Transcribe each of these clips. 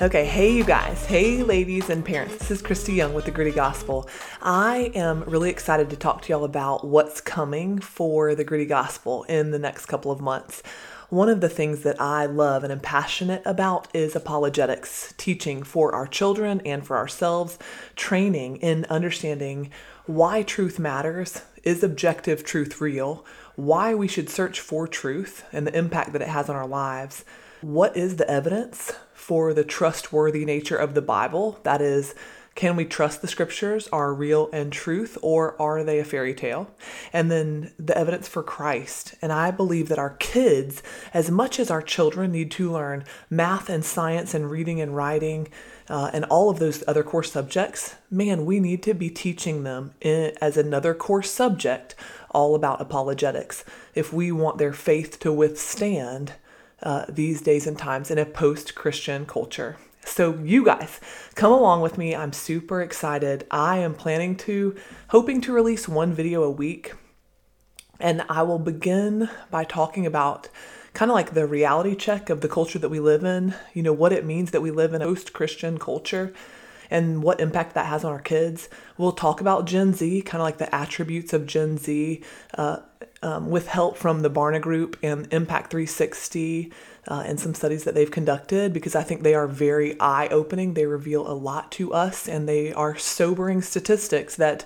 Okay, hey you guys. Hey ladies and parents. This is Christy Young with the Gritty Gospel. I am really excited to talk to y'all about what's coming for the Gritty Gospel in the next couple of months. One of the things that I love and am passionate about is apologetics, teaching for our children and for ourselves, training in understanding why truth matters, is objective truth real, why we should search for truth and the impact that it has on our lives. What is the evidence for the trustworthy nature of the Bible? That is, can we trust the scriptures are real and truth, or are they a fairy tale? And then the evidence for Christ. And I believe that our kids, as much as our children, need to learn math and science and reading and writing uh, and all of those other core subjects, man, we need to be teaching them in, as another core subject all about apologetics if we want their faith to withstand uh, these days and times in a post Christian culture. So, you guys, come along with me. I'm super excited. I am planning to, hoping to release one video a week. And I will begin by talking about kind of like the reality check of the culture that we live in, you know, what it means that we live in a post Christian culture and what impact that has on our kids. We'll talk about Gen Z, kind of like the attributes of Gen Z, uh, um, with help from the Barna Group and Impact 360 uh, and some studies that they've conducted, because I think they are very eye opening. They reveal a lot to us, and they are sobering statistics that,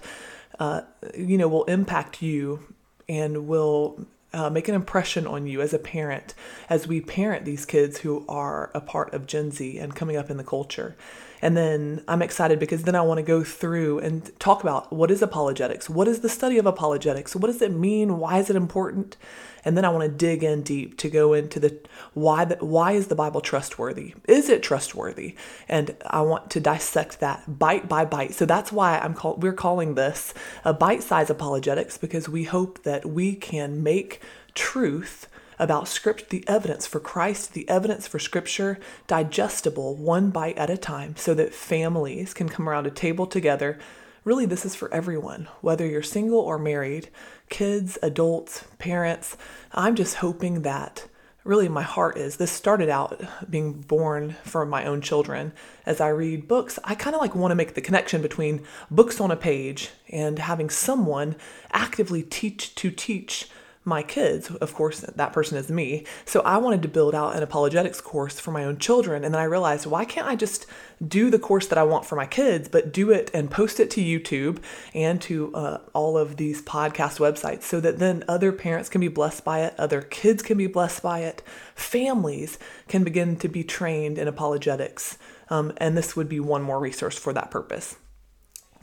uh, you know, will impact you and will uh, make an impression on you as a parent as we parent these kids who are a part of Gen Z and coming up in the culture. And then I'm excited because then I want to go through and talk about what is apologetics? What is the study of apologetics? What does it mean? Why is it important? And then I want to dig in deep to go into the why the, why is the Bible trustworthy? Is it trustworthy? And I want to dissect that bite by bite. So that's why I'm call, we're calling this a bite-size apologetics because we hope that we can make truth about script the evidence for Christ, the evidence for scripture digestible one bite at a time so that families can come around a table together. Really this is for everyone, whether you're single or married, kids, adults, parents. I'm just hoping that really my heart is this started out being born from my own children as i read books i kind of like want to make the connection between books on a page and having someone actively teach to teach my kids. Of course, that person is me. So I wanted to build out an apologetics course for my own children. And then I realized, why can't I just do the course that I want for my kids, but do it and post it to YouTube and to uh, all of these podcast websites so that then other parents can be blessed by it, other kids can be blessed by it, families can begin to be trained in apologetics. Um, and this would be one more resource for that purpose.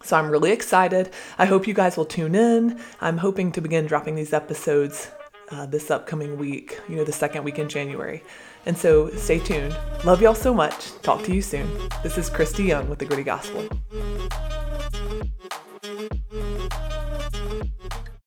So I'm really excited. I hope you guys will tune in. I'm hoping to begin dropping these episodes uh, this upcoming week, you know, the second week in January. And so stay tuned. Love y'all so much. Talk to you soon. This is Christy Young with the Gritty Gospel.